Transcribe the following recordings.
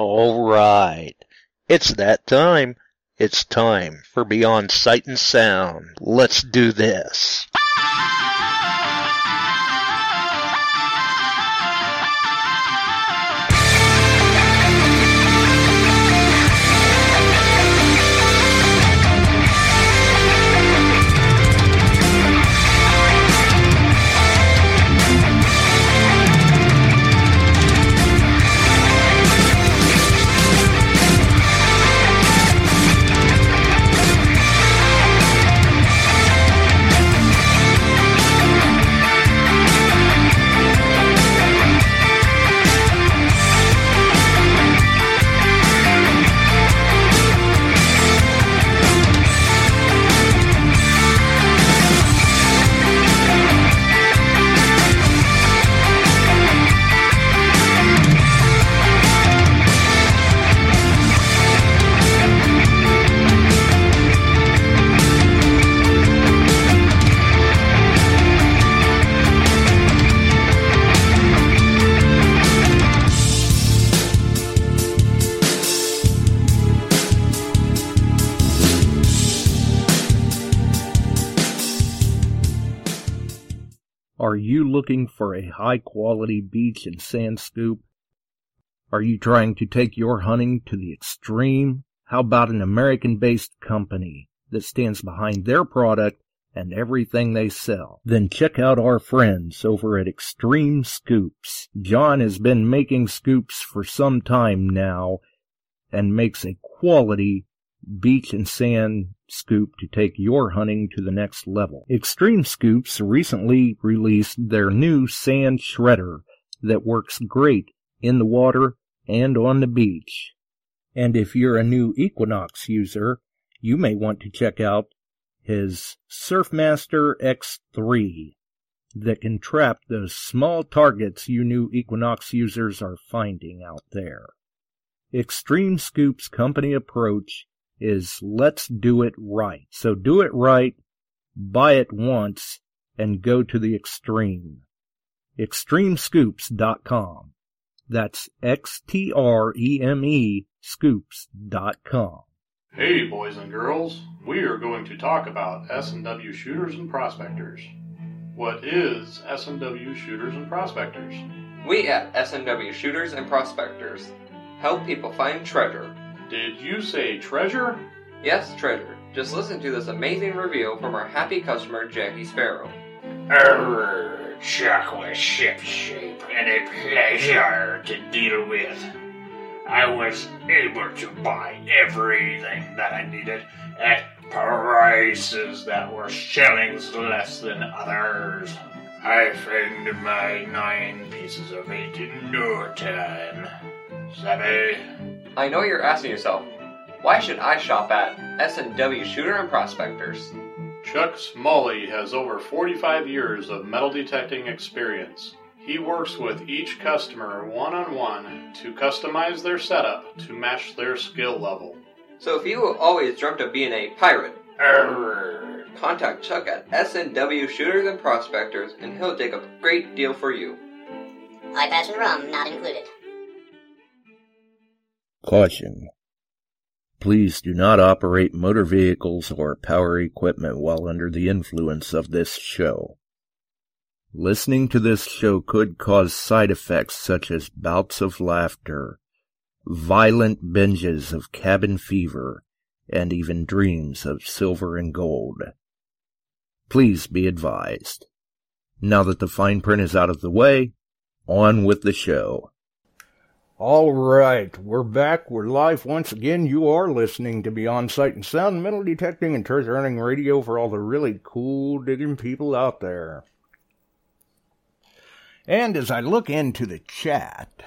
All right. It's that time. It's time for Beyond Sight and Sound. Let's do this. Are you looking for a high quality beach and sand scoop? Are you trying to take your hunting to the extreme? How about an American based company that stands behind their product and everything they sell? Then check out our friends over at Extreme Scoops. John has been making scoops for some time now and makes a quality beach and sand scoop to take your hunting to the next level. Extreme Scoops recently released their new sand shredder that works great in the water and on the beach. And if you're a new Equinox user, you may want to check out his Surfmaster X3 that can trap those small targets you new Equinox users are finding out there. Extreme Scoop's company approach is let's do it right. So do it right, buy it once, and go to the extreme. Extremescoops.com. That's X-T-R-E-M-E scoops.com. Hey, boys and girls, we are going to talk about S&W shooters and prospectors. What is S&W shooters and prospectors? We at S&W Shooters and Prospectors help people find treasure. Did you say treasure? Yes, treasure. Just listen to this amazing review from our happy customer, Jackie Sparrow. Err, chocolate ship shape, and a pleasure to deal with. I was able to buy everything that I needed at prices that were shillings less than others. I found my nine pieces of eight in no time. Savvy? I know you're asking yourself, why should I shop at S&W Shooter and Prospectors? Chuck Smalley has over 45 years of metal detecting experience. He works with each customer one on one to customize their setup to match their skill level. So if you always dreamt of being a pirate, Err. contact Chuck at S&W Shooters and Prospectors and he'll dig a great deal for you. Eye patch and rum not included. Caution. Please do not operate motor vehicles or power equipment while under the influence of this show. Listening to this show could cause side effects such as bouts of laughter, violent binges of cabin fever, and even dreams of silver and gold. Please be advised. Now that the fine print is out of the way, on with the show. All right, we're back. We're live once again. You are listening to Beyond Sight and Sound, metal detecting and treasure hunting radio for all the really cool digging people out there. And as I look into the chat,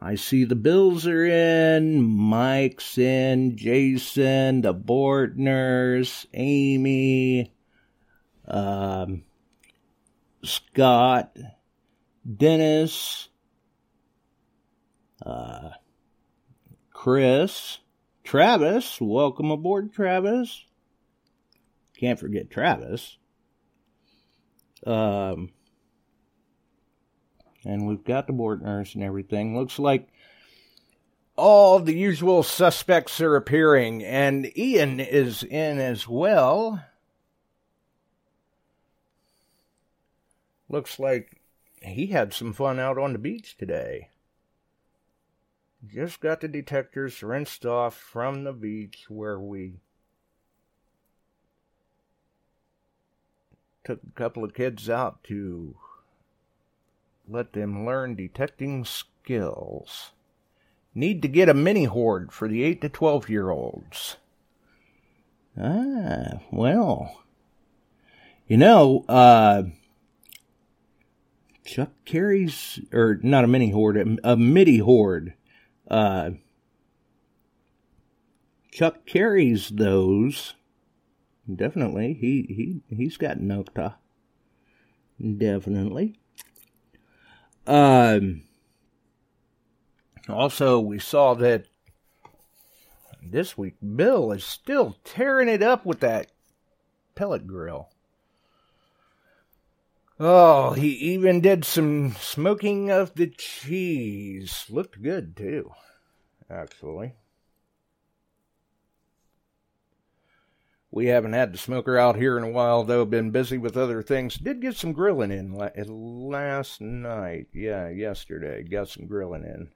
I see the Bills are in, Mike's in, Jason, the Bortners, Amy, um, Scott, Dennis, uh, Chris, Travis. Welcome aboard, Travis. Can't forget Travis. Um, and we've got the Bortners and everything. Looks like all the usual suspects are appearing, and Ian is in as well. Looks like he had some fun out on the beach today. Just got the detectors rinsed off from the beach where we took a couple of kids out to let them learn detecting skills. Need to get a Mini Hoard for the 8 to 12 year olds. Ah, well. You know, uh, Chuck carries, or not a Mini Hoard, a, a Midi Hoard. Uh, Chuck carries those. Definitely. He, he, he's got Nokta. Definitely. Um, also, we saw that this week Bill is still tearing it up with that pellet grill. Oh, he even did some smoking of the cheese. Looked good, too, actually. We haven't had the smoker out here in a while, though. Been busy with other things. Did get some grilling in last night. Yeah, yesterday. Got some grilling in.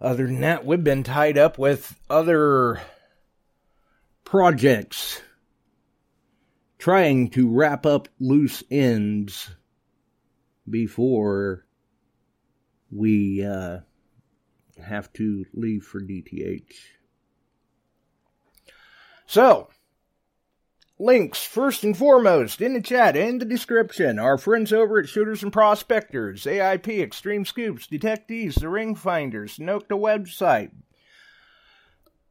Other than that, we've been tied up with other projects trying to wrap up loose ends before we uh, have to leave for DTH. So, links first and foremost in the chat and the description. Our friends over at Shooters and Prospectors, AIP, Extreme Scoops, Detectees, The Ring Finders, Nokta website,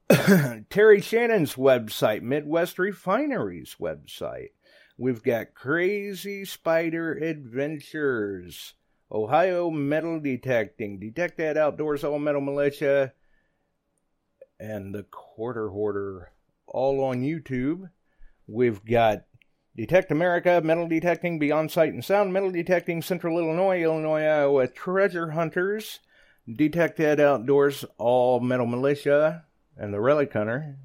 Terry Shannon's website, Midwest Refineries website. We've got Crazy Spider Adventures, Ohio Metal Detecting, DetectEd Outdoors All Metal Militia, and the Quarter Hoarder, all on YouTube. We've got Detect America, Metal Detecting, Beyond Sight and Sound, Metal Detecting, Central Illinois, Illinois, Iowa, Treasure Hunters, DetectEd Outdoors, All Metal Militia, and the Relic Hunter,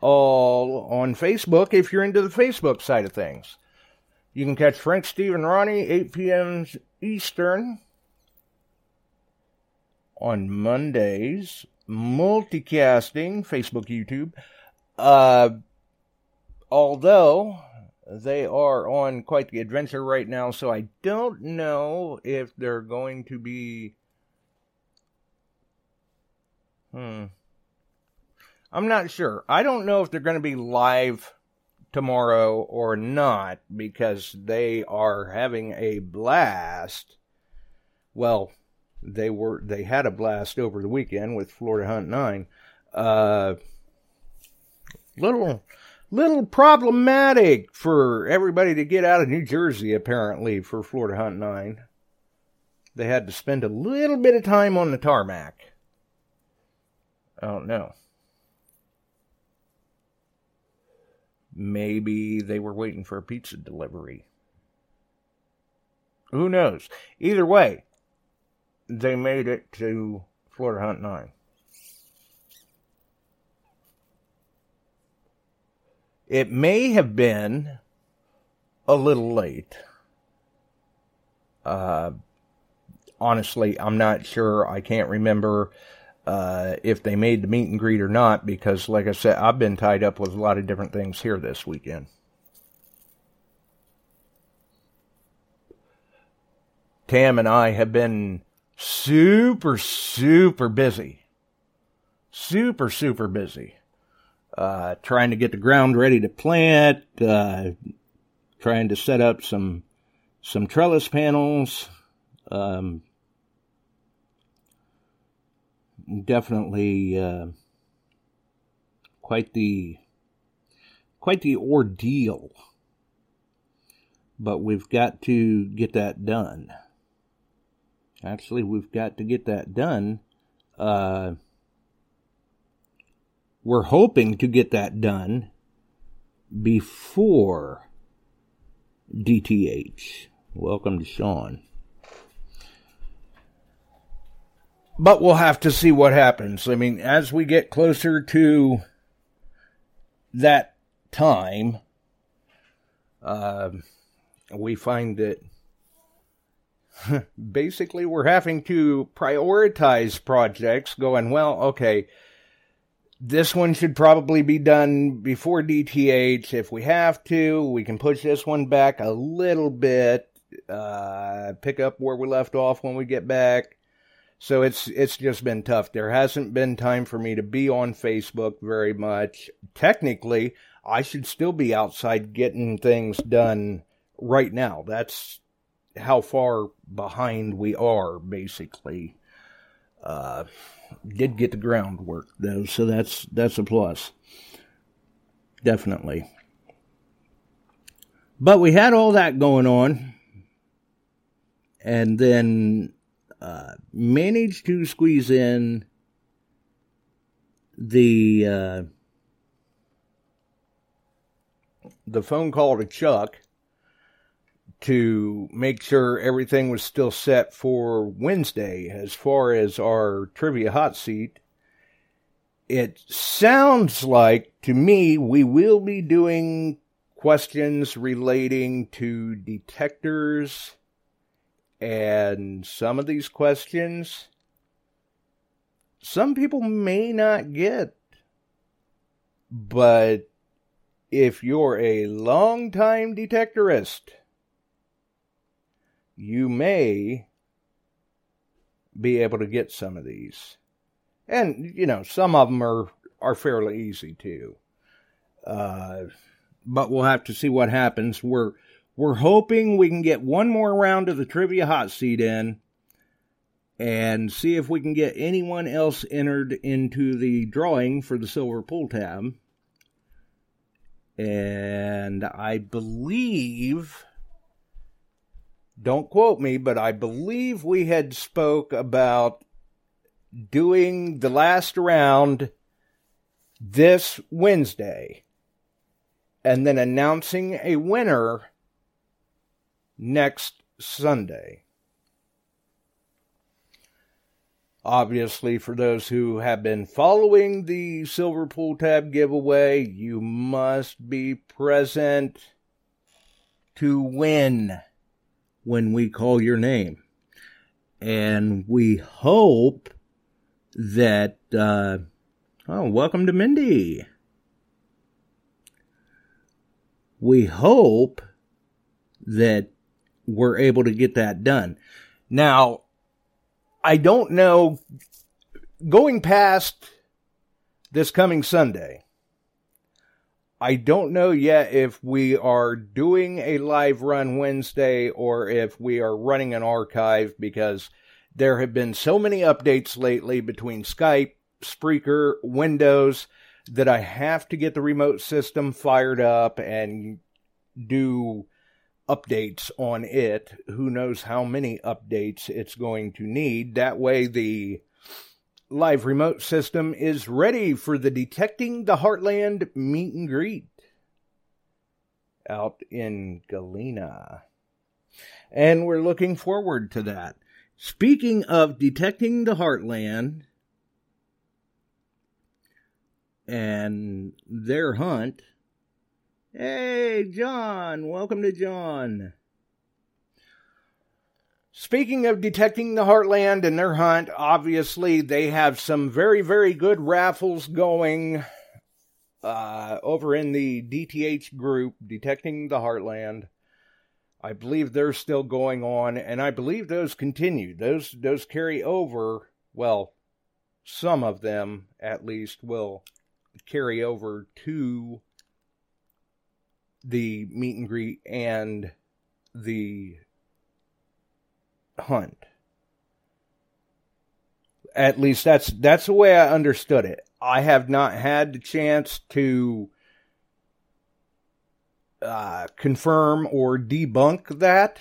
all on Facebook if you're into the Facebook side of things. You can catch Frank, Steve, and Ronnie 8 p.m. Eastern on Mondays. Multicasting, Facebook, YouTube. Uh, although they are on quite the adventure right now, so I don't know if they're going to be. Hmm. I'm not sure. I don't know if they're going to be live tomorrow or not because they are having a blast. Well, they were they had a blast over the weekend with Florida Hunt 9. Uh little little problematic for everybody to get out of New Jersey apparently for Florida Hunt 9. They had to spend a little bit of time on the tarmac. I don't know. Maybe they were waiting for a pizza delivery. Who knows? Either way, they made it to Florida Hunt 9. It may have been a little late. Uh, honestly, I'm not sure. I can't remember uh, if they made the meet and greet or not because, like I said, I've been tied up with a lot of different things here this weekend. Tam and I have been super, super busy. Super, super busy. Uh, trying to get the ground ready to plant, uh, trying to set up some, some trellis panels, um, definitely uh, quite the quite the ordeal. But we've got to get that done. Actually, we've got to get that done. Uh, we're hoping to get that done before DTH. Welcome to Sean. But we'll have to see what happens. I mean, as we get closer to that time, uh, we find that basically we're having to prioritize projects going, well, okay, this one should probably be done before DTH. If we have to, we can push this one back a little bit, uh, pick up where we left off when we get back. So it's it's just been tough. There hasn't been time for me to be on Facebook very much. Technically, I should still be outside getting things done right now. That's how far behind we are, basically. Uh, did get the groundwork though, so that's that's a plus. Definitely. But we had all that going on, and then uh, managed to squeeze in the uh, the phone call to Chuck to make sure everything was still set for Wednesday as far as our trivia hot seat. It sounds like to me we will be doing questions relating to detectors and some of these questions, some people may not get. But if you're a long-time detectorist, you may be able to get some of these. And, you know, some of them are, are fairly easy too. Uh, but we'll have to see what happens. We're, we're hoping we can get one more round of the trivia hot seat in and see if we can get anyone else entered into the drawing for the silver pull tab. And I believe don't quote me, but I believe we had spoke about doing the last round this Wednesday and then announcing a winner next Sunday. Obviously, for those who have been following the Silver Pull Tab giveaway, you must be present to win when we call your name. And we hope that, uh, oh, welcome to Mindy. We hope that we're able to get that done. Now, I don't know, going past this coming Sunday, I don't know yet if we are doing a live run Wednesday or if we are running an archive because there have been so many updates lately between Skype, Spreaker, Windows that I have to get the remote system fired up and do updates on it. Who knows how many updates it's going to need. That way, the live remote system is ready for the Detecting the Heartland meet and greet out in Galena. And we're looking forward to that. Speaking of Detecting the Heartland and their hunt, Hey, John, welcome to John. Speaking of detecting the Heartland and their hunt, obviously they have some very, very good raffles going uh, over in the DTH group, Detecting the Heartland. I believe they're still going on, and I believe those continue. Those those carry over. Well, some of them at least will carry over to the meet and greet and the hunt. At least that's that's the way I understood it. I have not had the chance to uh, confirm or debunk that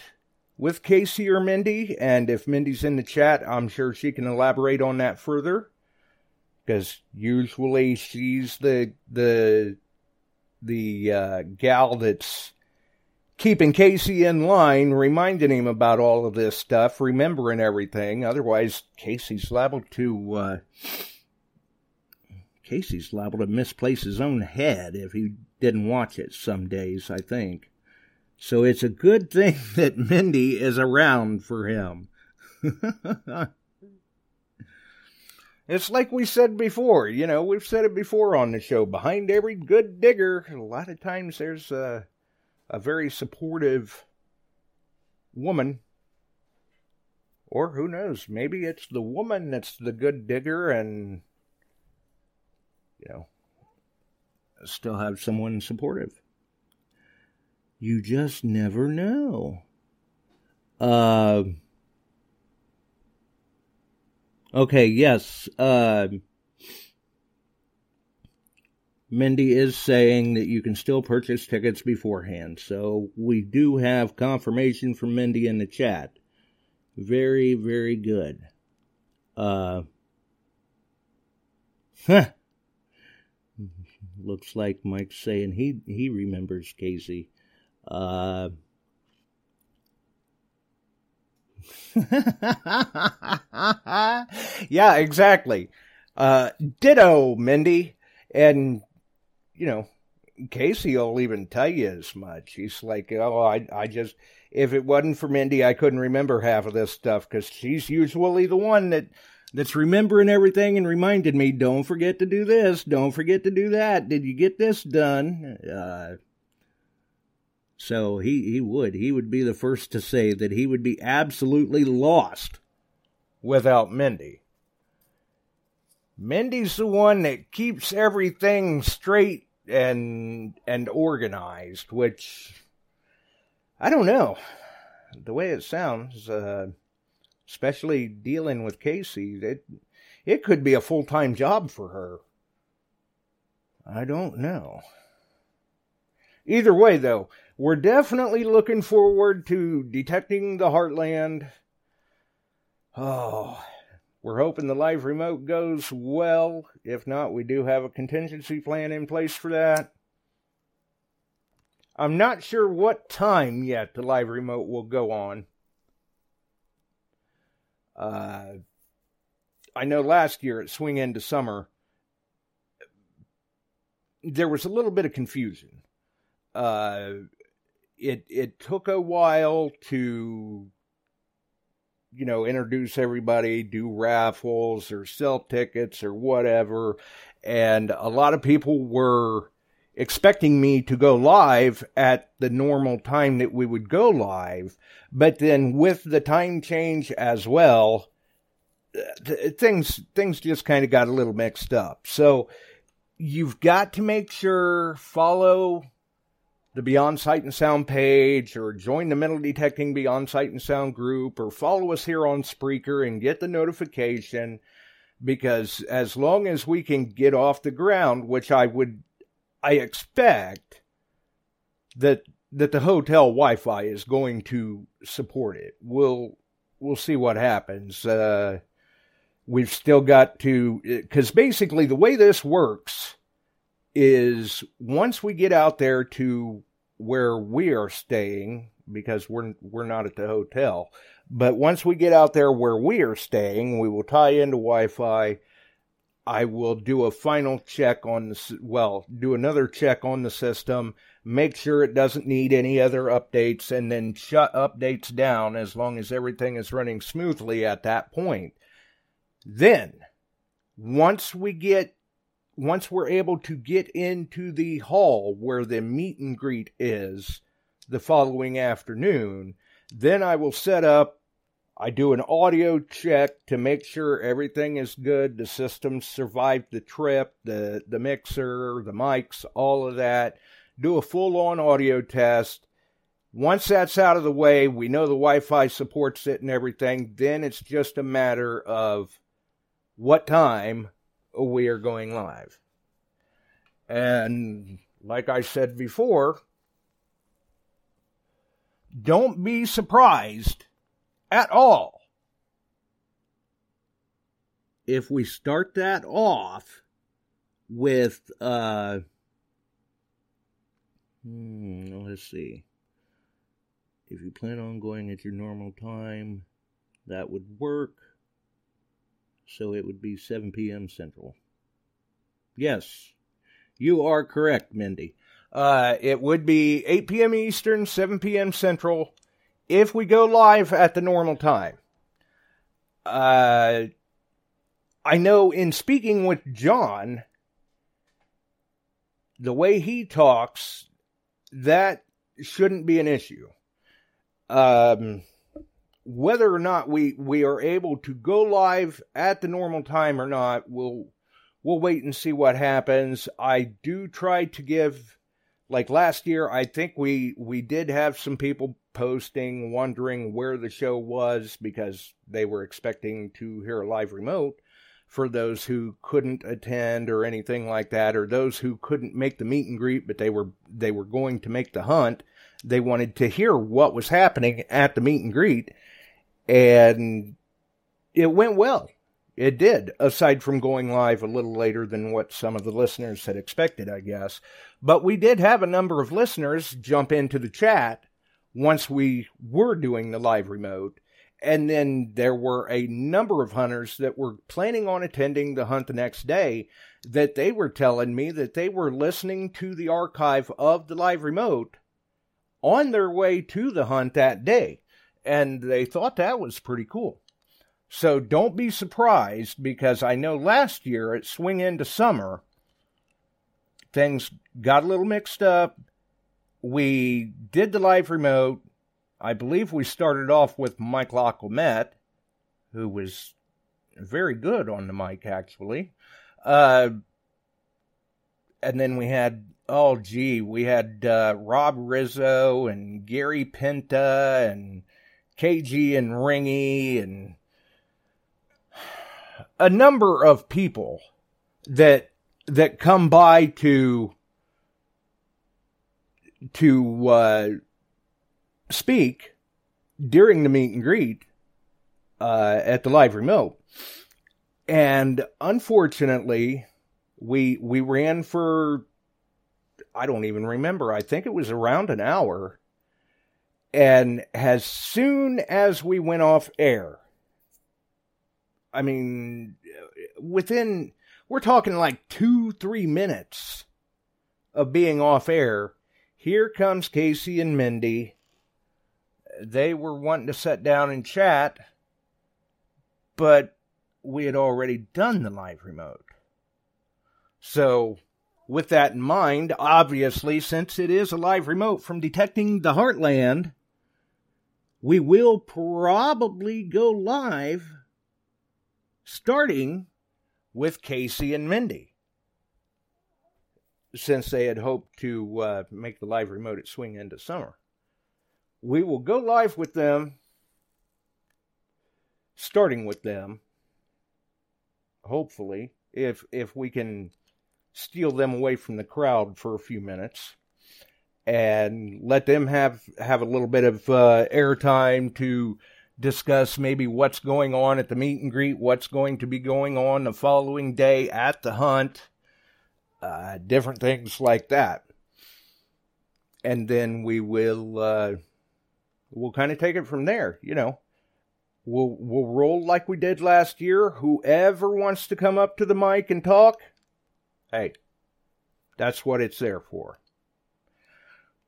with Casey or Mindy, and if Mindy's in the chat, I'm sure she can elaborate on that further. Because usually she's the the the uh, gal that's keeping Casey in line, reminding him about all of this stuff, remembering everything. Otherwise, Casey's liable to uh, Casey's liable to misplace his own head if he didn't watch it some days. I think. So it's a good thing that Mindy is around for him. it's like we said before, you know, we've said it before on the show. Behind every good digger, a lot of times there's a, a very supportive woman. Or who knows, maybe it's the woman that's the good digger and, you know, still have someone supportive. You just never know. Uh, okay, yes. Uh, Mindy is saying that you can still purchase tickets beforehand. So we do have confirmation from Mindy in the chat. Very, very good. Uh, huh. Looks like Mike's saying he, he remembers Casey. Uh, yeah, exactly. Uh, ditto, Mindy. And, you know, Casey will even tell you as much. He's like, oh, I, I just, if it wasn't for Mindy, I couldn't remember half of this stuff because she's usually the one that that's remembering everything and reminded me, don't forget to do this, don't forget to do that. Did you get this done? Uh, so he, he would. He would be the first to say that he would be absolutely lost without Mindy. Mindy's the one that keeps everything straight and and organized, which I don't know. The way it sounds, uh, especially dealing with Casey, it it could be a full time job for her. I don't know. Either way, though, we're definitely looking forward to detecting the Heartland. Oh, we're hoping the live remote goes well. If not, we do have a contingency plan in place for that. I'm not sure what time yet the live remote will go on. Uh, I know last year at Swing Into Summer, there was a little bit of confusion. Uh, it it took a while to you know introduce everybody do raffles or sell tickets or whatever. And a lot of people were expecting me to go live at the normal time that we would go live. But then with the time change as well th- things things just kind of got a little mixed up. So you've got to make sure follow the Beyond Sight and Sound page or join the Metal Detecting Beyond Sight and Sound group or follow us here on Spreaker and get the notification because as long as we can get off the ground, which I would, I expect that that the hotel Wi-Fi is going to support it. We'll we'll see what happens. Uh, we've still got to because basically the way this works is once we get out there to where we are staying because we're we're not at the hotel. But once we get out there where we are staying, we will tie into Wi-Fi. I will do a final check on the well, do another check on the system, make sure it doesn't need any other updates, and then shut updates down as long as everything is running smoothly at that point. Then, once we get once we're able to get into the hall where the meet and greet is the following afternoon, then I will set up. I do an audio check to make sure everything is good. The system survived the trip, the, the mixer, the mics, all of that. Do a full on audio test. Once that's out of the way, we know the Wi Fi supports it and everything. Then it's just a matter of what time we are going live. And like I said before, don't be surprised at all if we start that off with uh hmm, let's see if you plan on going at your normal time, that would work. So it would be 7 p.m. Central. Yes, you are correct, Mindy. Uh, it would be 8 p.m. Eastern, 7 p.m. Central, if we go live at the normal time. Uh, I know in speaking with John, the way he talks, that shouldn't be an issue. Um, whether or not we, we are able to go live at the normal time or not, we'll we'll wait and see what happens. I do try to give like last year, I think we we did have some people posting wondering where the show was because they were expecting to hear a live remote for those who couldn't attend or anything like that or those who couldn't make the meet and greet but they were they were going to make the hunt they wanted to hear what was happening at the meet and greet and it went well it did, aside from going live a little later than what some of the listeners had expected, I guess. But we did have a number of listeners jump into the chat once we were doing the live remote. And then there were a number of hunters that were planning on attending the hunt the next day that they were telling me that they were listening to the archive of the live remote on their way to the hunt that day. And they thought that was pretty cool. So don't be surprised because I know last year at Swing Into Summer, things got a little mixed up. We did the live remote. I believe we started off with Mike Lacomette, who was very good on the mic, actually. Uh, and then we had, oh, gee, we had uh, Rob Rizzo and Gary Pinta and KG and Ringy and a number of people that that come by to to uh, speak during the meet and greet uh, at the live remote, and unfortunately, we we ran for I don't even remember. I think it was around an hour, and as soon as we went off air, I mean, within, we're talking like two, three minutes of being off air. Here comes Casey and Mindy. They were wanting to sit down and chat, but we had already done the live remote. So, with that in mind, obviously, since it is a live remote from Detecting the Heartland, we will probably go live starting with Casey and Mindy. Since they had hoped to uh, make the live remote at Swing Into Summer, we will go live with them, starting with them. Hopefully, if if we can steal them away from the crowd for a few minutes and let them have have a little bit of uh, airtime to discuss maybe what's going on at the meet and greet, what's going to be going on the following day at the hunt, uh, different things like that. And then we will uh, we'll kind of take it from there, you know. We'll we'll roll like we did last year. Whoever wants to come up to the mic and talk, hey, that's what it's there for.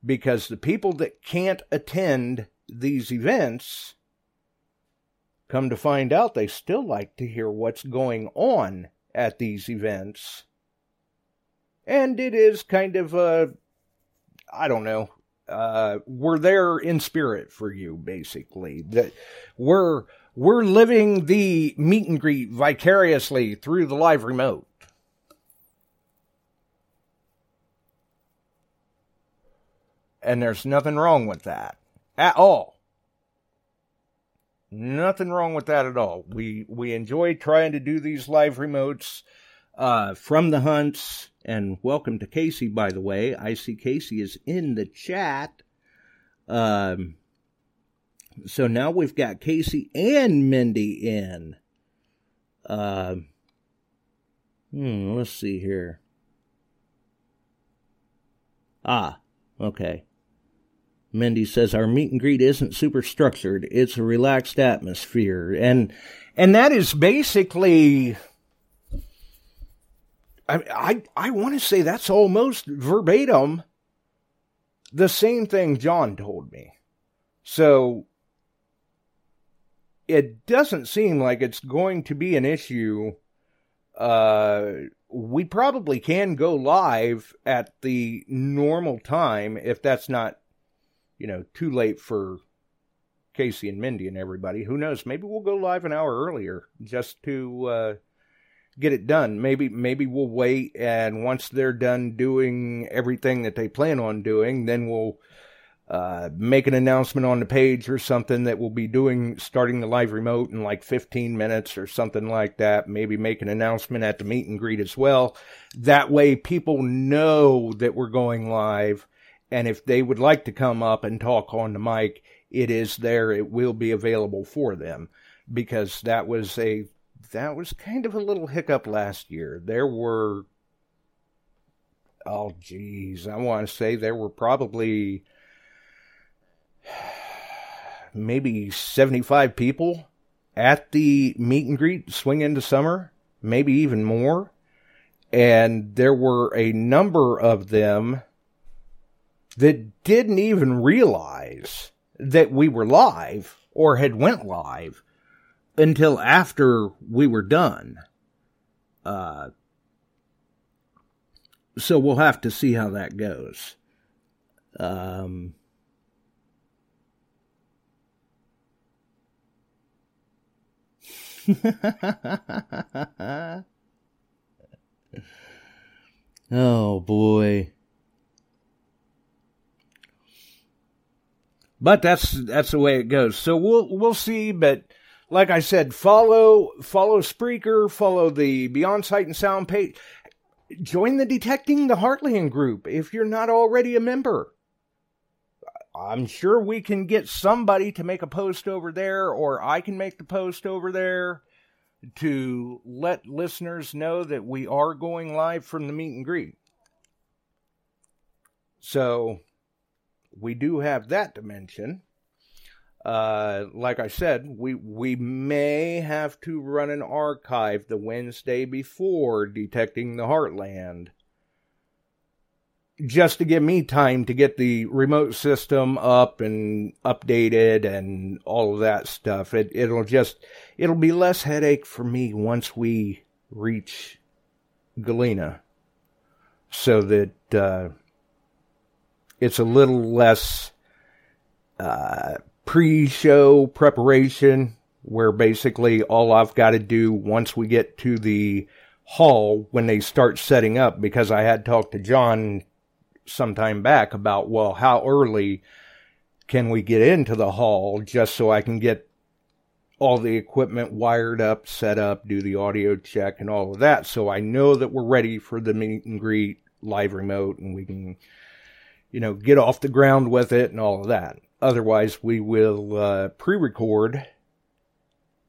Because the people that can't attend these events Come to find out, they still like to hear what's going on at these events. And it is kind of a, I don't know, uh, we're there in spirit for you, basically. That we're we're living the meet and greet vicariously through the live remote. And there's nothing wrong with that at all. Nothing wrong with that at all. We we enjoy trying to do these live remotes uh, from the hunts. And welcome to Casey, by the way. I see Casey is in the chat. Um, so now we've got Casey and Mindy in. Uh, hmm, let's see here. Ah, okay. Mindy says our meet and greet isn't super structured. It's a relaxed atmosphere. And, and that is basically, I, I, I want to say that's almost verbatim the same thing John told me. So it doesn't seem like it's going to be an issue. Uh, we probably can go live at the normal time if that's not you know, too late for Casey and Mindy and everybody. Who knows? Maybe we'll go live an hour earlier just to uh, get it done. Maybe maybe we'll wait and once they're done doing everything that they plan on doing, then we'll uh, make an announcement on the page or something that we'll be doing starting the live remote in like 15 minutes or something like that. Maybe make an announcement at the meet and greet as well. That way people know that we're going live and if they would like to come up and talk on the mic, it is there. It will be available for them because that was a that was kind of a little hiccup last year. There were oh geez, I want to say there were probably maybe 75 people at the meet and greet swing into summer, maybe even more. And there were a number of them that didn't even realize that we were live or had went live until after we were done. Uh, so we'll have to see how that goes. Um, oh boy. But that's that's the way it goes. So we'll we'll see. But like I said, follow follow Spreaker, follow the Beyond Sight and Sound page. Join the Detecting the Heartland group if you're not already a member. I'm sure we can get somebody to make a post over there, or I can make the post over there to let listeners know that we are going live from the meet and greet. So we do have that dimension. Uh, like I said, we we may have to run an archive the Wednesday before detecting the Heartland, just to give me time to get the remote system up and updated and all of that stuff. It it'll just it'll be less headache for me once we reach Galena, so that uh, it's a little less uh, pre-show preparation, where basically all I've got to do once we get to the hall when they start setting up, because I had talked to John some time back about well, how early can we get into the hall just so I can get all the equipment wired up, set up, do the audio check and all of that. So I know that we're ready for the meet and greet live remote and we can you know, get off the ground with it and all of that. Otherwise, we will uh, pre record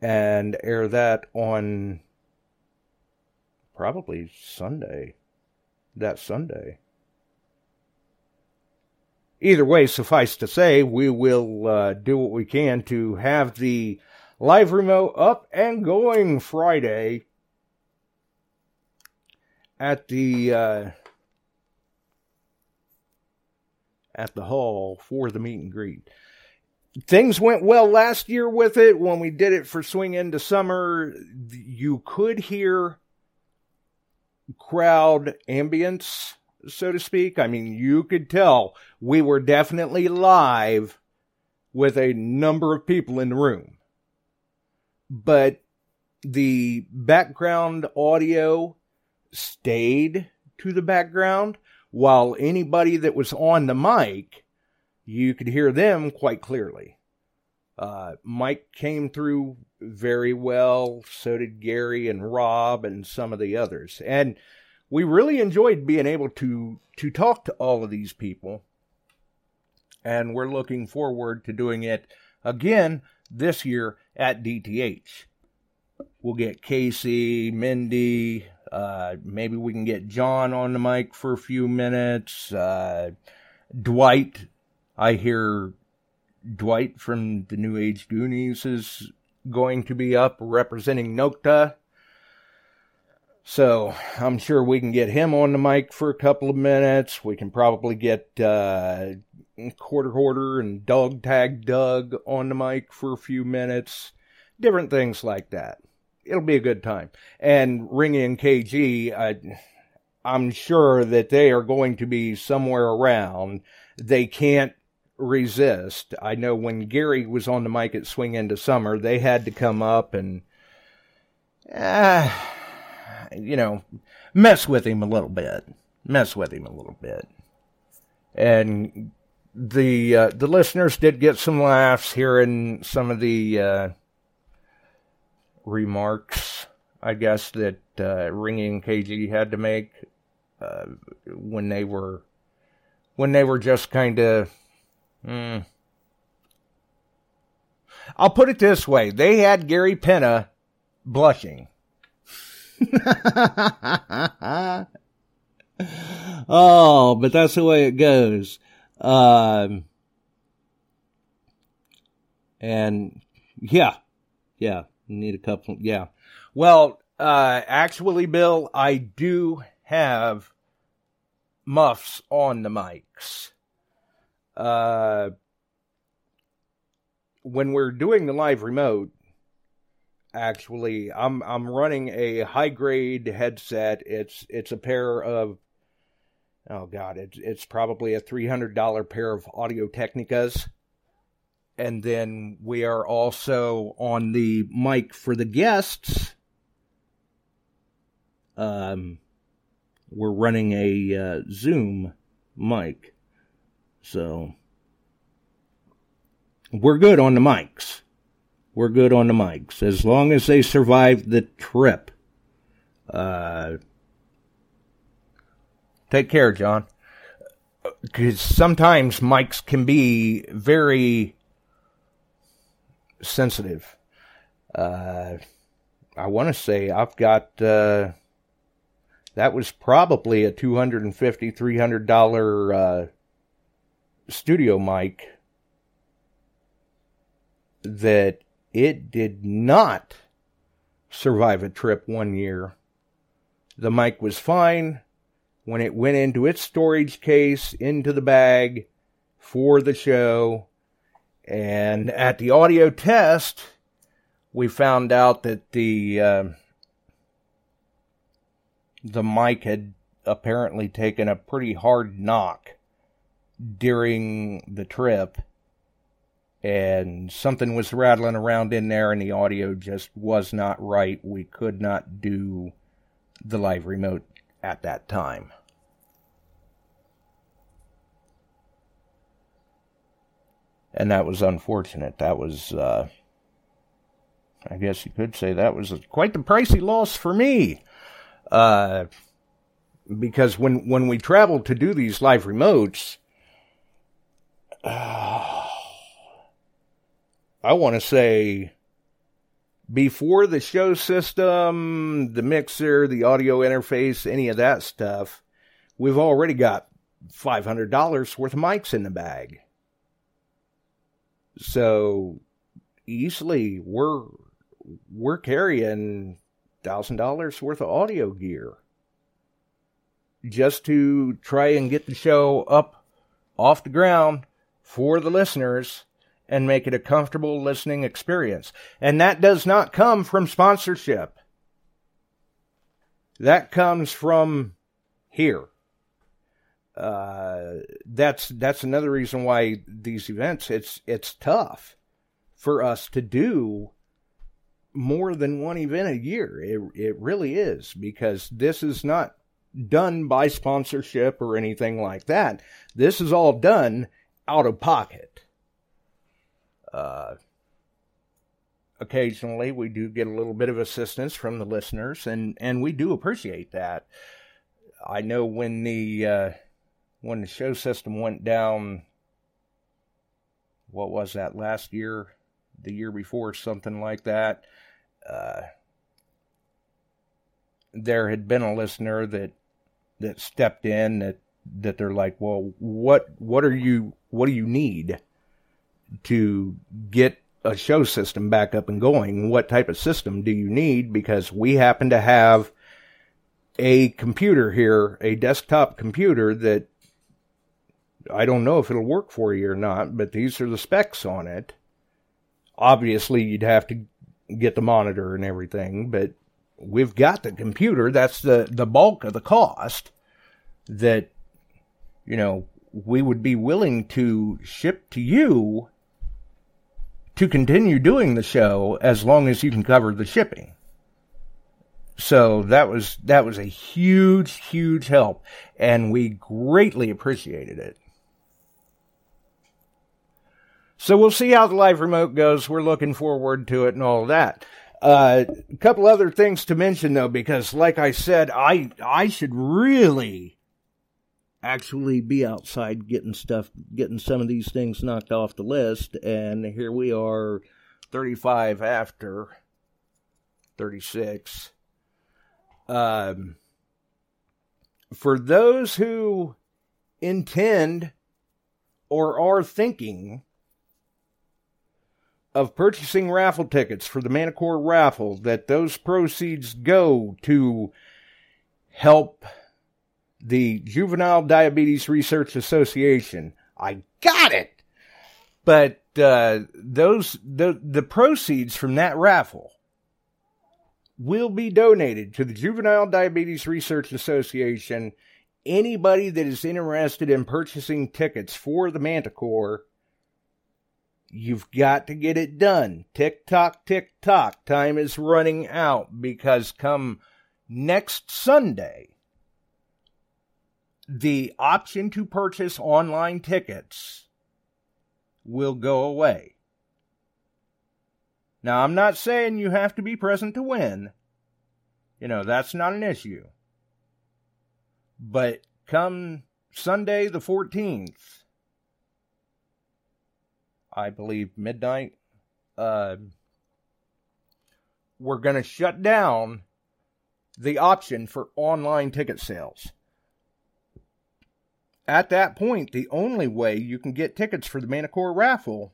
and air that on probably Sunday. That Sunday. Either way, suffice to say, we will uh, do what we can to have the live remote up and going Friday at the uh, at the hall for the meet and greet. Things went well last year with it when we did it for Swing Into Summer. You could hear crowd ambience, so to speak. I mean, you could tell we were definitely live with a number of people in the room. But the background audio stayed to the background while anybody that was on the mic, you could hear them quite clearly. Uh, Mike came through very well, so did Gary and Rob and some of the others. And we really enjoyed being able to, to talk to all of these people. And we're looking forward to doing it again this year at DTH. We'll get Casey, Mindy, uh, maybe we can get John on the mic for a few minutes. Uh, Dwight, I hear Dwight from the New Age Goonies is going to be up representing Nokta. So I'm sure we can get him on the mic for a couple of minutes. We can probably get uh, Quarter Hoarder and Dog Tag Doug on the mic for a few minutes. Different things like that. It'll be a good time. And Ringy and KG, I, I'm sure that they are going to be somewhere around. They can't resist. I know when Gary was on the mic at Swing Into Summer, they had to come up and, uh, you know, mess with him a little bit. Mess with him a little bit. And the uh, the listeners did get some laughs hearing some of the uh, remarks, I guess that uh, Ringy and KG had to make uh, when they were when they were just kind of. Mm. I'll put it this way: they had Gary Penna blushing. oh, but that's the way it goes. Um, and yeah, yeah, need a couple. Yeah. Well, uh, actually, Bill, I do have muffs on the mics. Uh, when we're doing the live remote, actually, I'm I'm running a high grade headset. It's it's a pair of oh god, it's it's probably a three hundred dollar pair of Audio Technicas. And then we are also on the mic for the guests. Um, we're running a uh, Zoom mic. So we're good on the mics. We're good on the mics as long as they survive the trip. Uh, take care, John. Because sometimes mics can be very sensitive. Uh, I want to say I've got uh, that was probably a two hundred and fifty, three hundred dollar uh, studio mic that it did not survive a trip one year. The mic was fine when it went into its storage case into the bag for the show. And at the audio test, we found out that the uh, the mic had apparently taken a pretty hard knock during the trip and something was rattling around in there and the audio just was not right. We could not do the live remote at that time. And that was unfortunate. That was, uh, I guess you could say that was quite the pricey loss for me. Uh, because when, when we traveled to do these live remotes, uh, I want to say before the show system, the mixer, the audio interface, any of that stuff, we've already got $500 worth of mics in the bag. So easily we're we're carrying thousand dollars worth of audio gear just to try and get the show up off the ground for the listeners and make it a comfortable listening experience. And that does not come from sponsorship. That comes from here. Uh, that's that's another reason why these events it's it's tough for us to do more than one event a year. It it really is because this is not done by sponsorship or anything like that. This is all done out of pocket. Uh, occasionally, we do get a little bit of assistance from the listeners, and, and we do appreciate that. I know when the uh, when the show system went down, what was that last year, the year before, something like that. Uh, there had been a listener that that stepped in that that they're like, well, what what are you what do you need to get a show system back up and going? What type of system do you need? Because we happen to have a computer here, a desktop computer that I don't know if it'll work for you or not, but these are the specs on it. Obviously, you'd have to get the monitor and everything, but we've got the computer. That's the, the bulk of the cost that, you know, we would be willing to ship to you to continue doing the show as long as you can cover the shipping. So that was that was a huge, huge help, and we greatly appreciated it. So we'll see how the live remote goes. We're looking forward to it and all that. Uh, a couple other things to mention though, because like I said, I I should really actually be outside getting stuff, getting some of these things knocked off the list, and here we are, thirty five after thirty six. Um, for those who intend or are thinking of purchasing raffle tickets for the Manticore raffle, that those proceeds go to help the Juvenile Diabetes Research Association. I got it! But uh, those the the proceeds from that raffle will be donated to the Juvenile Diabetes Research Association. Anybody that is interested in purchasing tickets for the Manticore, you've got to get it done. Tick tock, tick tock. Time is running out because come next Sunday, the option to purchase online tickets will go away. Now, I'm not saying you have to be present to win. You know, that's not an issue. But come Sunday the 14th, I believe midnight, uh, we're going to shut down the option for online ticket sales. At that point, the only way you can get tickets for the Manticore raffle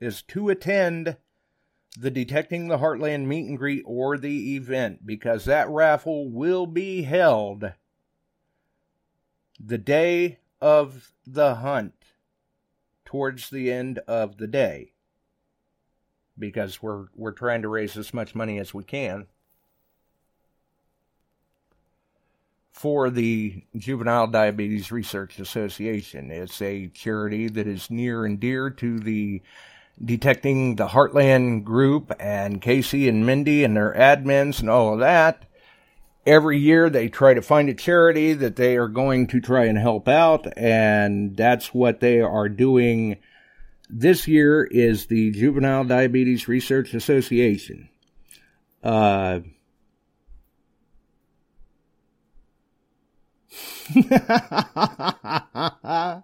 is to attend the Detecting the Heartland meet and greet or the event because that raffle will be held the day of the hunt towards the end of the day because we're we're trying to raise as much money as we can for the Juvenile Diabetes Research Association. It's a charity that is near and dear to the detecting the Heartland group and Casey and Mindy and their admins and all of that. Every year they try to find a charity that they are going to try and help out, and that's what they are doing this year is the Juvenile Diabetes Research Association. Uh,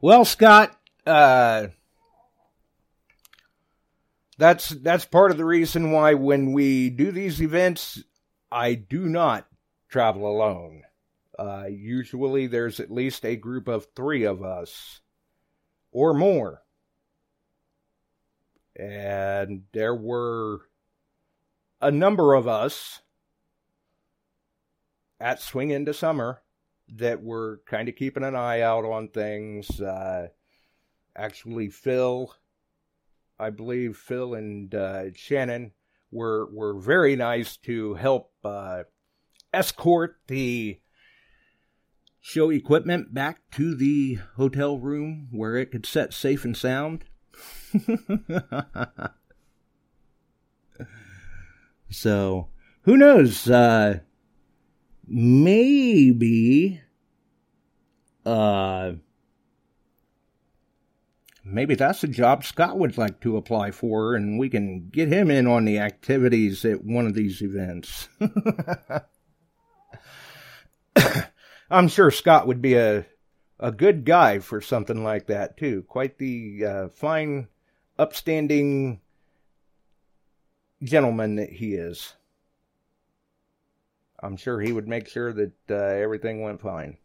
well, Scott, uh, that's that's part of the reason why when we do these events, I do not travel alone. Uh, usually, there's at least a group of three of us or more, and there were a number of us at Swing into Summer that were kind of keeping an eye out on things. Uh, actually Phil, I believe Phil and uh, Shannon were were very nice to help uh, escort the show equipment back to the hotel room where it could set safe and sound. so, who knows? Uh, maybe, uh, maybe that's a job Scott would like to apply for, and we can get him in on the activities at one of these events. I'm sure Scott would be a a good guy for something like that too. Quite the uh, fine, upstanding gentleman that he is. I'm sure he would make sure that uh, everything went fine.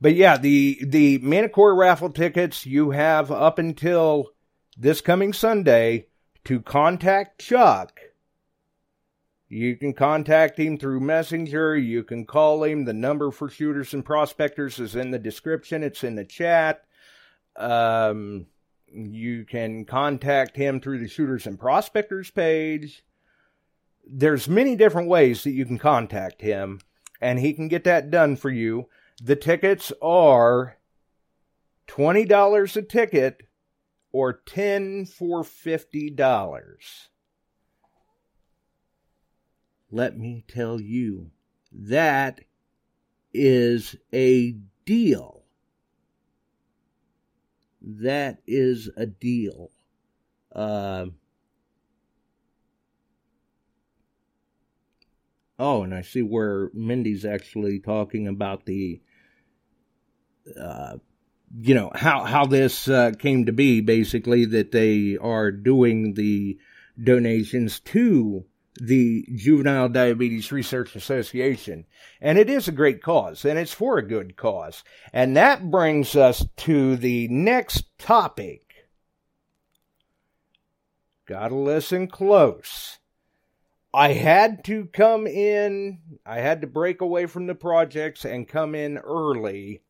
But yeah, the the Manticore raffle tickets you have up until this coming Sunday to contact Chuck. You can contact him through Messenger. You can call him. The number for shooters and prospectors is in the description. It's in the chat. Um, you can contact him through the shooters and prospectors page. There's many different ways that you can contact him, and he can get that done for you. The tickets are $20 a ticket or 10 for $50. Let me tell you, that is a deal. That is a deal. Uh, oh, and I see where Mindy's actually talking about the uh, you know how how this uh, came to be basically that they are doing the donations to the Juvenile Diabetes Research Association. And it is a great cause and it's for a good cause. And that brings us to the next topic. Got to listen close. I had to come in I had to break away from the projects and come in early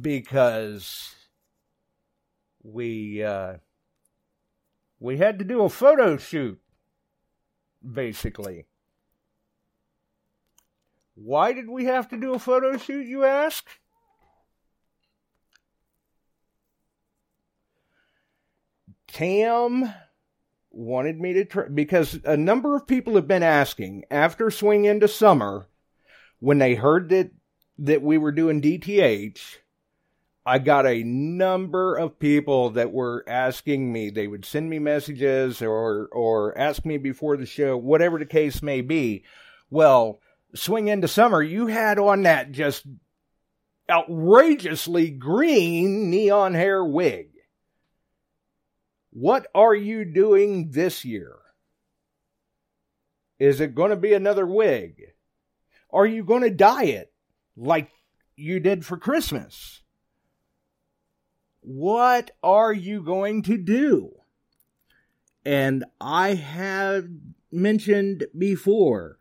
because we uh, we had to do a photo shoot basically. Why did we have to do a photo shoot you ask? Tam wanted me to try because a number of people have been asking after swing into summer when they heard that that we were doing dth I got a number of people that were asking me. They would send me messages or or ask me before the show, whatever the case may be. Well, swing into summer, you had on that just outrageously green neon hair wig. What are you doing this year? Is it going to be another wig? Are you going to dye it like you did for Christmas? What are you going to do? And I have mentioned before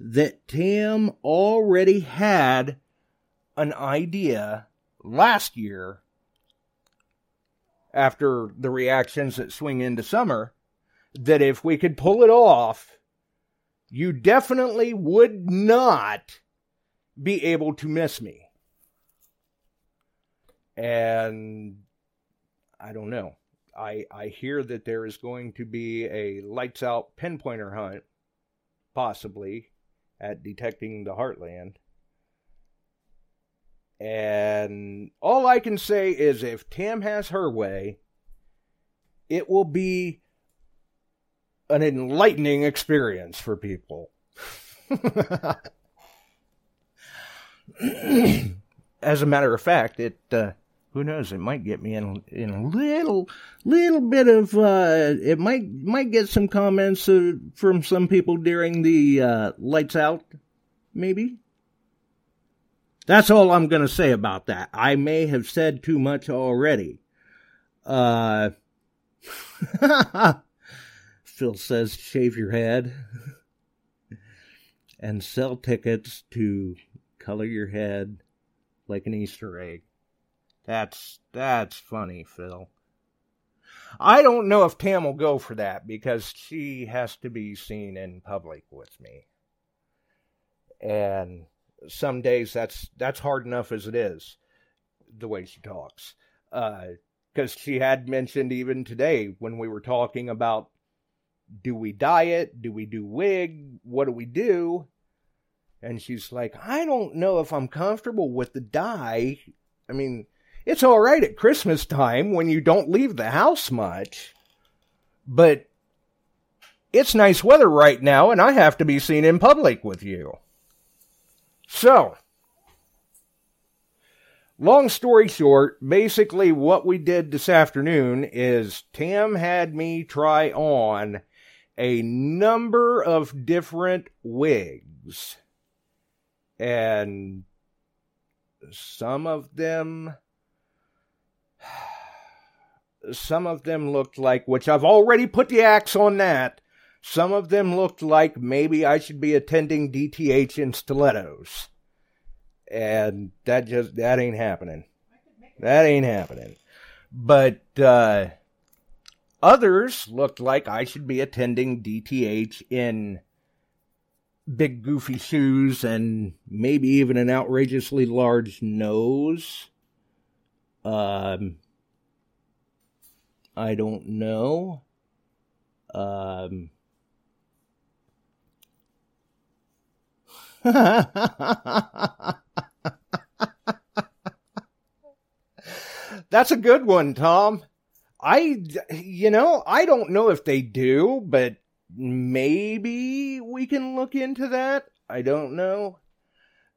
that Tim already had an idea last year after the reactions that swing into summer that if we could pull it off, you definitely would not be able to miss me and I don't know. I I hear that there is going to be a lights out pinpointer hunt, possibly, at detecting the Heartland. And all I can say is if Tam has her way, it will be an enlightening experience for people. As a matter of fact, it uh, who knows? It might get me in in a little little bit of. Uh, it might might get some comments uh, from some people during the uh, lights out, maybe. That's all I'm going to say about that. I may have said too much already. Uh, Phil says, shave your head and sell tickets to color your head like an Easter egg. That's that's funny, Phil. I don't know if Tam will go for that because she has to be seen in public with me. And some days that's that's hard enough as it is, the way she talks. Because uh, she had mentioned even today when we were talking about do we diet, do we do wig, what do we do? And she's like, I don't know if I'm comfortable with the dye. I mean, it's all right at Christmas time when you don't leave the house much, but it's nice weather right now and I have to be seen in public with you. So, long story short, basically what we did this afternoon is Tam had me try on a number of different wigs. And some of them some of them looked like which I've already put the axe on that. Some of them looked like maybe I should be attending DTH in stilettos. And that just that ain't happening. That ain't happening. But uh others looked like I should be attending DTH in big goofy shoes and maybe even an outrageously large nose. Um, I don't know. Um, That's a good one, Tom. I, you know, I don't know if they do, but maybe we can look into that. I don't know.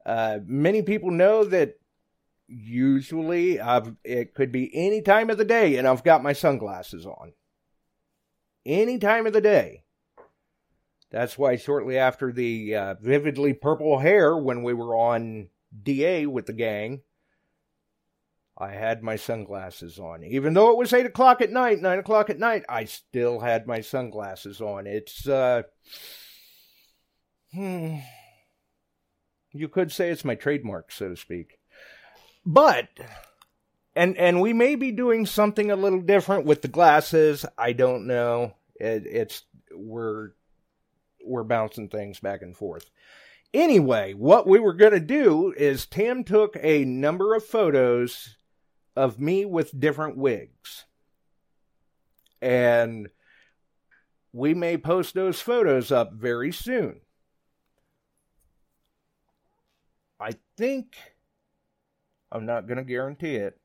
Uh, many people know that usually I've, it could be any time of the day and I've got my sunglasses on. Any time of the day. That's why shortly after the uh, vividly purple hair, when we were on DA with the gang, I had my sunglasses on. Even though it was 8 o'clock at night, 9 o'clock at night, I still had my sunglasses on. It's, uh, hmm, you could say it's my trademark, so to speak. But, and, and we may be doing something a little different with the glasses. I don't know. It, it's, we're, we're bouncing things back and forth. Anyway, what we were going to do is Tim took a number of photos of me with different wigs. And we may post those photos up very soon. I think I'm not going to guarantee it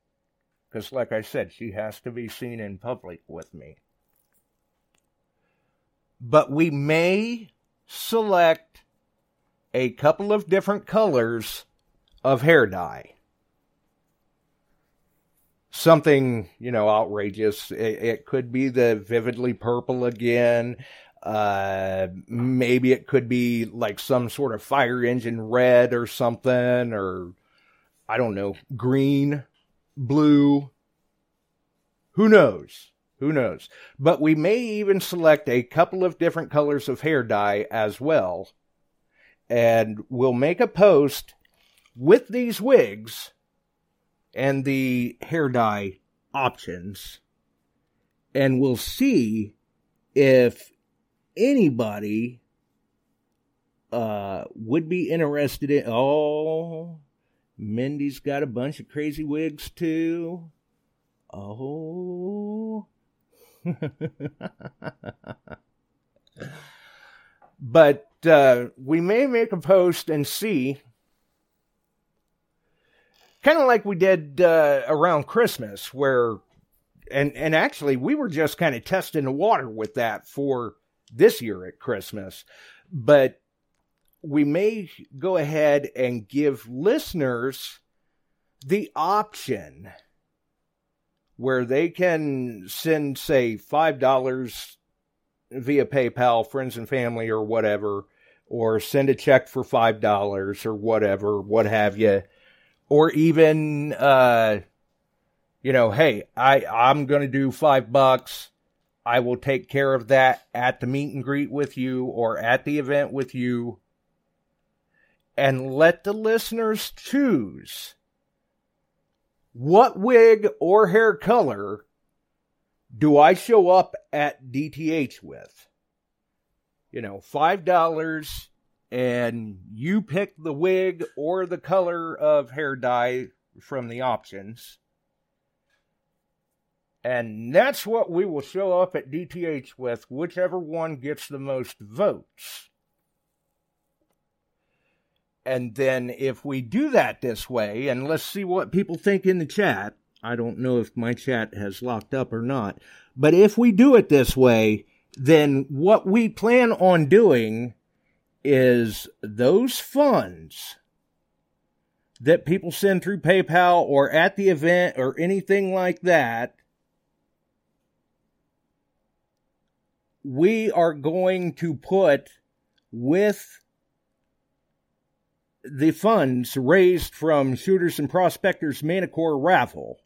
because, like I said, she has to be seen in public with me. But we may select a couple of different colors of hair dye something you know outrageous. It, it, could be the vividly purple again. Uh, maybe it could be like some sort of fire engine red or something, or I don't know, green, blue. Who knows? Who knows? But we may even select a couple of different colors of hair dye as well. And we'll make a post with these wigs and the hair dye options, and we'll see if anybody uh, would be interested in. Oh, Mindy's got a bunch of crazy wigs too. Oh. but uh, we may make a post and see kind of like we did uh, around Christmas, where and and actually we were just kind of testing the water with that for this year at Christmas, but we may go ahead and give listeners the option where they can send say five dollars via PayPal, friends and family, or whatever, or send a check for five dollars or whatever, what have you or even uh, you know, hey, I I'm gonna do five bucks. I will take care of that at the meet and greet with you or at the event with you. And let the listeners choose what wig or hair color do I show up at DTH with? You know, $5 and you pick the wig or the color of hair dye from the options. And that's what we will show up at DTH with, whichever one gets the most votes. And then if we do that this way, and let's see what people think in the chat. I don't know if my chat has locked up or not. But if we do it this way, then what we plan on doing is those funds that people send through PayPal or at the event or anything like that we are going to put with the funds raised from Shooters and Prospectors Manticore raffle.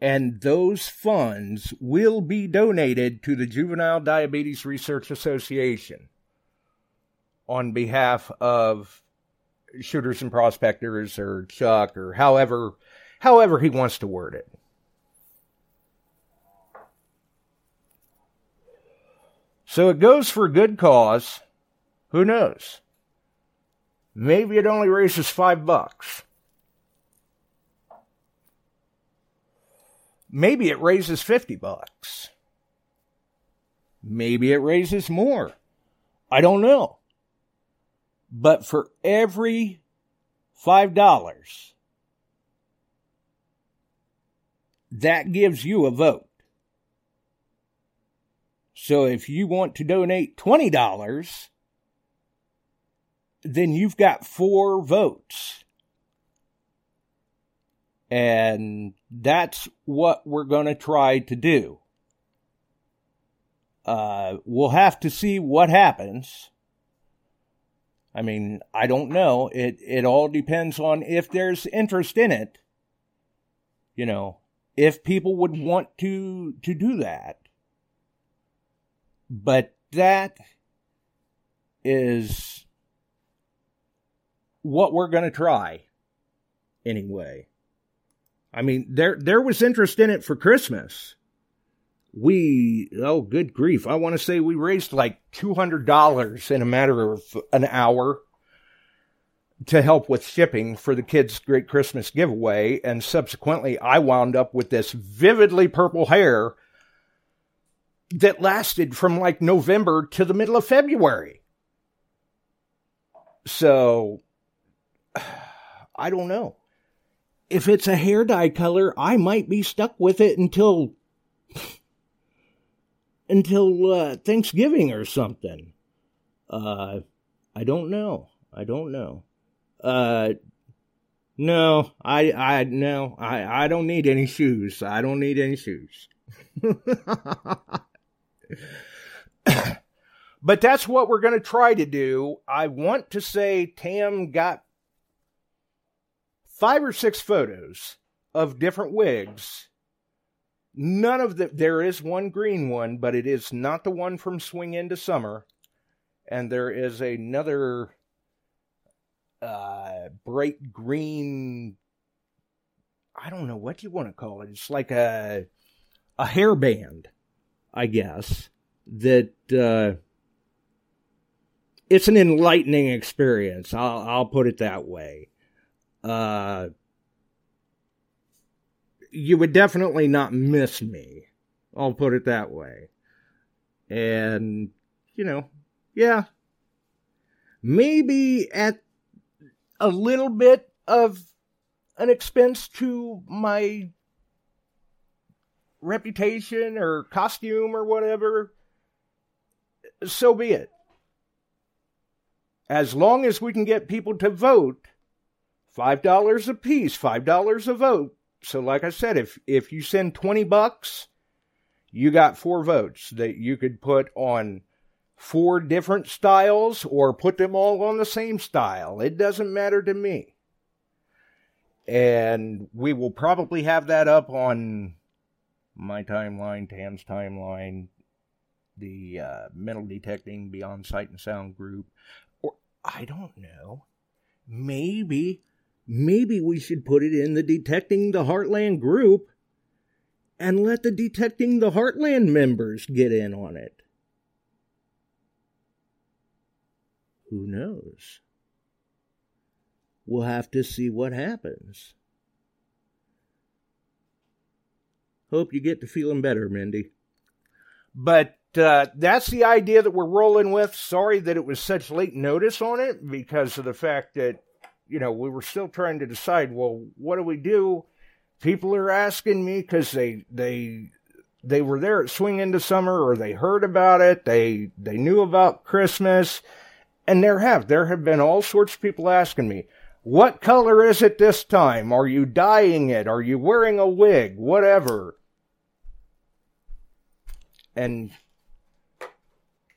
And those funds will be donated to the Juvenile Diabetes Research Association on behalf of Shooters and Prospectors or Chuck or however however he wants to word it. So it goes for good cause. Who knows? Maybe it only raises five bucks. Maybe it raises 50 bucks. Maybe it raises more. I don't know. But for every $5, that gives you a vote. So if you want to donate $20, then you've got four votes. And that's what we're going to try to do. Uh, we'll have to see what happens. I mean, I don't know. It it all depends on if there's interest in it. You know, if people would want to to do that. But that is what we're going to try anyway. I mean, there there was interest in it for Christmas. We oh good grief, I want to say we raised like two hundred dollars in a matter of an hour to help with shipping for the kids' great Christmas giveaway, and subsequently I wound up with this vividly purple hair that lasted from like November to the middle of February. So I don't know if it's a hair dye color, I might be stuck with it until until uh, Thanksgiving or something. Uh, I don't know. I don't know. Uh, no, I, I, no, I, I don't need any shoes. I don't need any shoes. but that's what we're going to try to do. I want to say Tam got five or six photos of different wigs. None of the there is one green one, but it is not the one from Swing Into Summer. And there is another uh bright green I don't know what you want to call it. It's like a a hairband, I guess. That uh it's an enlightening experience. I'll I'll put it that way uh, you would definitely not miss me. I'll put it that way. And, you know, yeah. Maybe at a little bit of an expense to my reputation or costume or whatever, so be it. As long as we can get people to vote $5 a piece, $5 a vote. So like I said, if if you send 20 bucks, you got four votes that you could put on four different styles or put them all on the same style. It doesn't matter to me. And we will probably have that up on my timeline, Tam's timeline, the uh, metal detecting beyond sight and sound group, or I don't know. Maybe maybe we should put it in the Detecting the Heartland group and let the Detecting the Heartland members get in on it. Who knows? We'll have to see what happens. Hope you get to feeling better, Mindy. But uh, that's the idea that we're rolling with. Sorry that it was such late notice on it because of the fact that you know, we were still trying to decide, well, what do we do? People are asking me because they, they, they were there at Swing into Summer or they heard about it. They, they knew about Christmas. And there have, there have been all sorts of people asking me, what color is it this time? Are you dyeing it? Are you wearing a wig? Whatever. And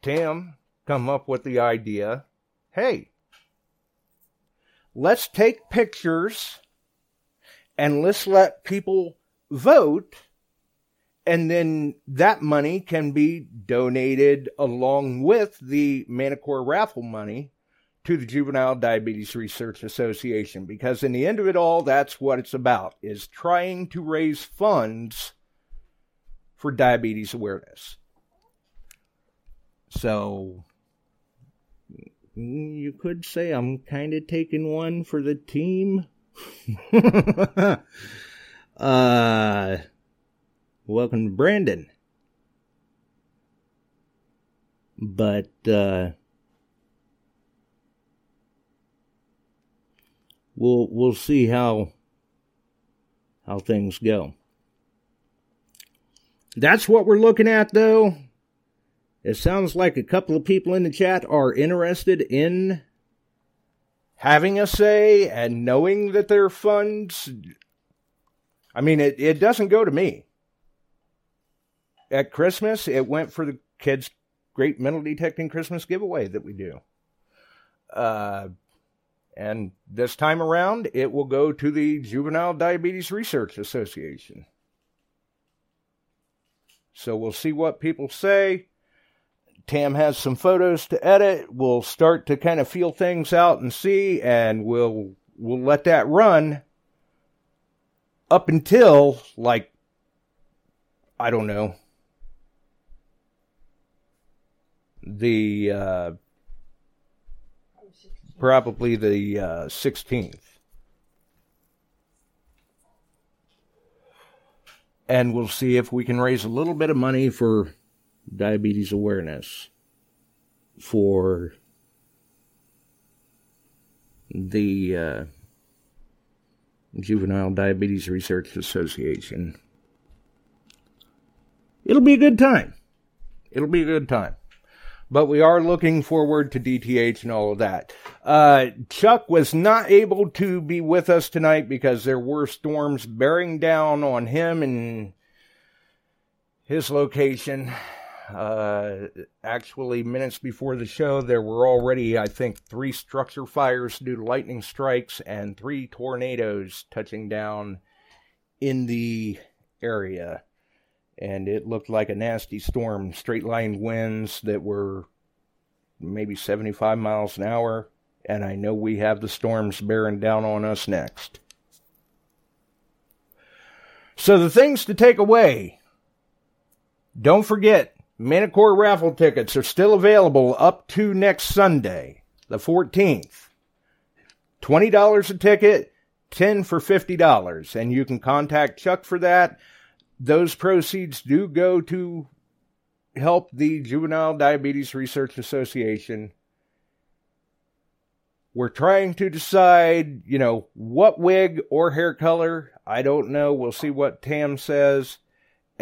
Tim come up with the idea hey, let's take pictures and let's let people vote and then that money can be donated along with the Manticore raffle money to the Juvenile Diabetes Research Association because in the end of it all that's what it's about is trying to raise funds for diabetes awareness. So you could say I'm kind of taking one for the team. uh, welcome, Brandon. But, uh, we'll, we'll see how, how things go. That's what we're looking at, though. It sounds like a couple of people in the chat are interested in having a say and knowing that their funds. I mean, it, it doesn't go to me. At Christmas, it went for the kids' great metal detecting Christmas giveaway that we do. Uh, and this time around, it will go to the Juvenile Diabetes Research Association. So we'll see what people say. Tam has some photos to edit. We'll start to kind of feel things out and see, and we'll we'll let that run up until like I don't know the uh, probably the uh, 16th. And we'll see if we can raise a little bit of money for diabetes awareness for the uh, Juvenile Diabetes Research Association. It'll be a good time. It'll be a good time. But we are looking forward to DTH and all of that. Uh, Chuck was not able to be with us tonight because there were storms bearing down on him and his location. Uh, actually, minutes before the show, there were already, I think, three structure fires due to lightning strikes and three tornadoes touching down in the area. And it looked like a nasty storm. Straight line winds that were maybe 75 miles an hour. And I know we have the storms bearing down on us next. So, the things to take away don't forget Manticore raffle tickets are still available up to next Sunday, the 14th. $20 a ticket, 10 for $50. And you can contact Chuck for that. Those proceeds do go to help the Juvenile Diabetes Research Association. We're trying to decide, you know, what wig or hair color. I don't know. We'll see what Tam says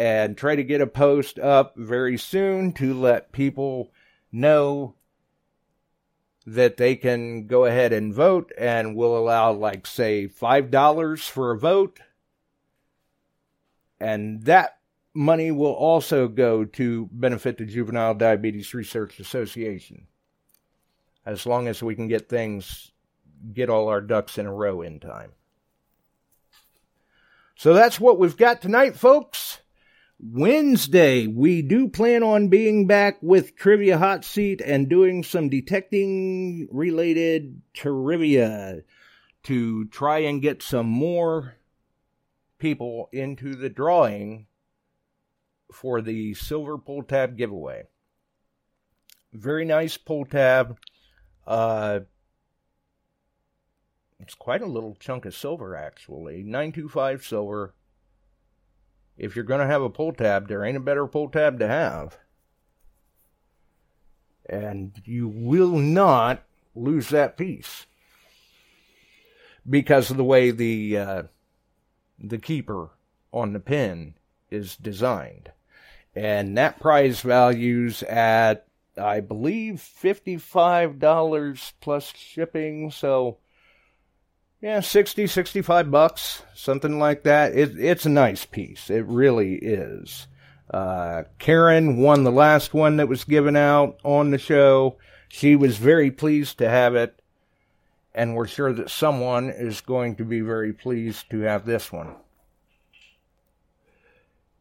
and try to get a post up very soon to let people know that they can go ahead and vote and we'll allow like say $5 for a vote and that money will also go to benefit the Juvenile Diabetes Research Association as long as we can get things get all our ducks in a row in time. So that's what we've got tonight folks. Wednesday, we do plan on being back with Trivia Hot Seat and doing some detecting related trivia to try and get some more people into the drawing for the silver pull tab giveaway. Very nice pull tab. Uh, it's quite a little chunk of silver, actually. 925 silver if you're going to have a pull tab, there ain't a better pull tab to have. And you will not lose that piece because of the way the uh, the keeper on the pin is designed. And that prize values at I believe $55 plus shipping, so yeah, 60, 65 bucks, something like that. It, it's a nice piece. It really is. Uh, Karen won the last one that was given out on the show. She was very pleased to have it, and we're sure that someone is going to be very pleased to have this one.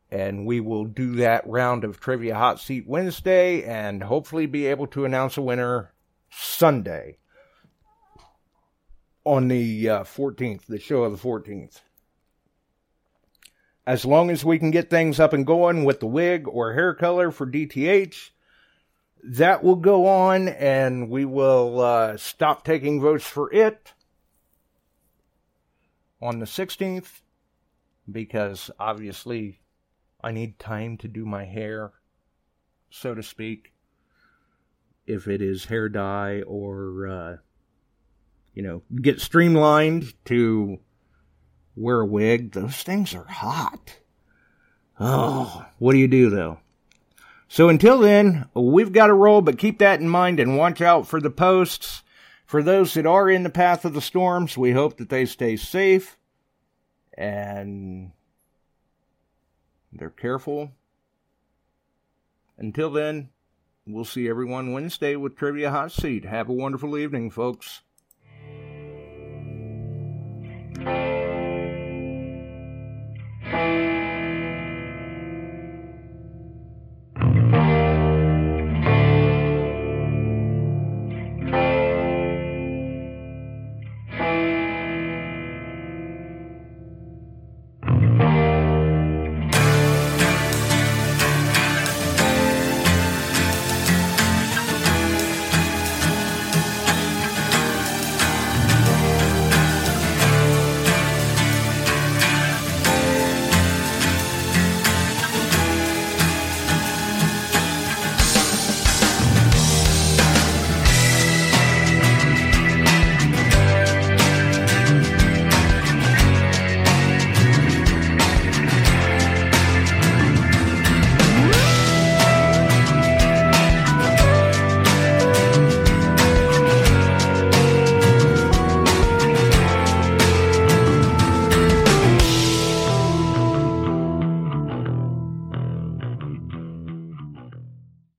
And we will do that round of Trivia Hot Seat Wednesday and hopefully be able to announce a winner Sunday on the uh, 14th, the show of the 14th as long as we can get things up and going with the wig or hair color for DTH, that will go on and we will uh, stop taking votes for it on the 16th because obviously I need time to do my hair, so to speak. If it is hair dye or, uh, you know, get streamlined to wear a wig. Those things are hot. Oh, what do you do though? So until then, we've got to roll, but keep that in mind and watch out for the posts. For those that are in the path of the storms, we hope that they stay safe and they're careful. Until then, we'll see everyone Wednesday with Trivia Hot Seat. Have a wonderful evening, folks.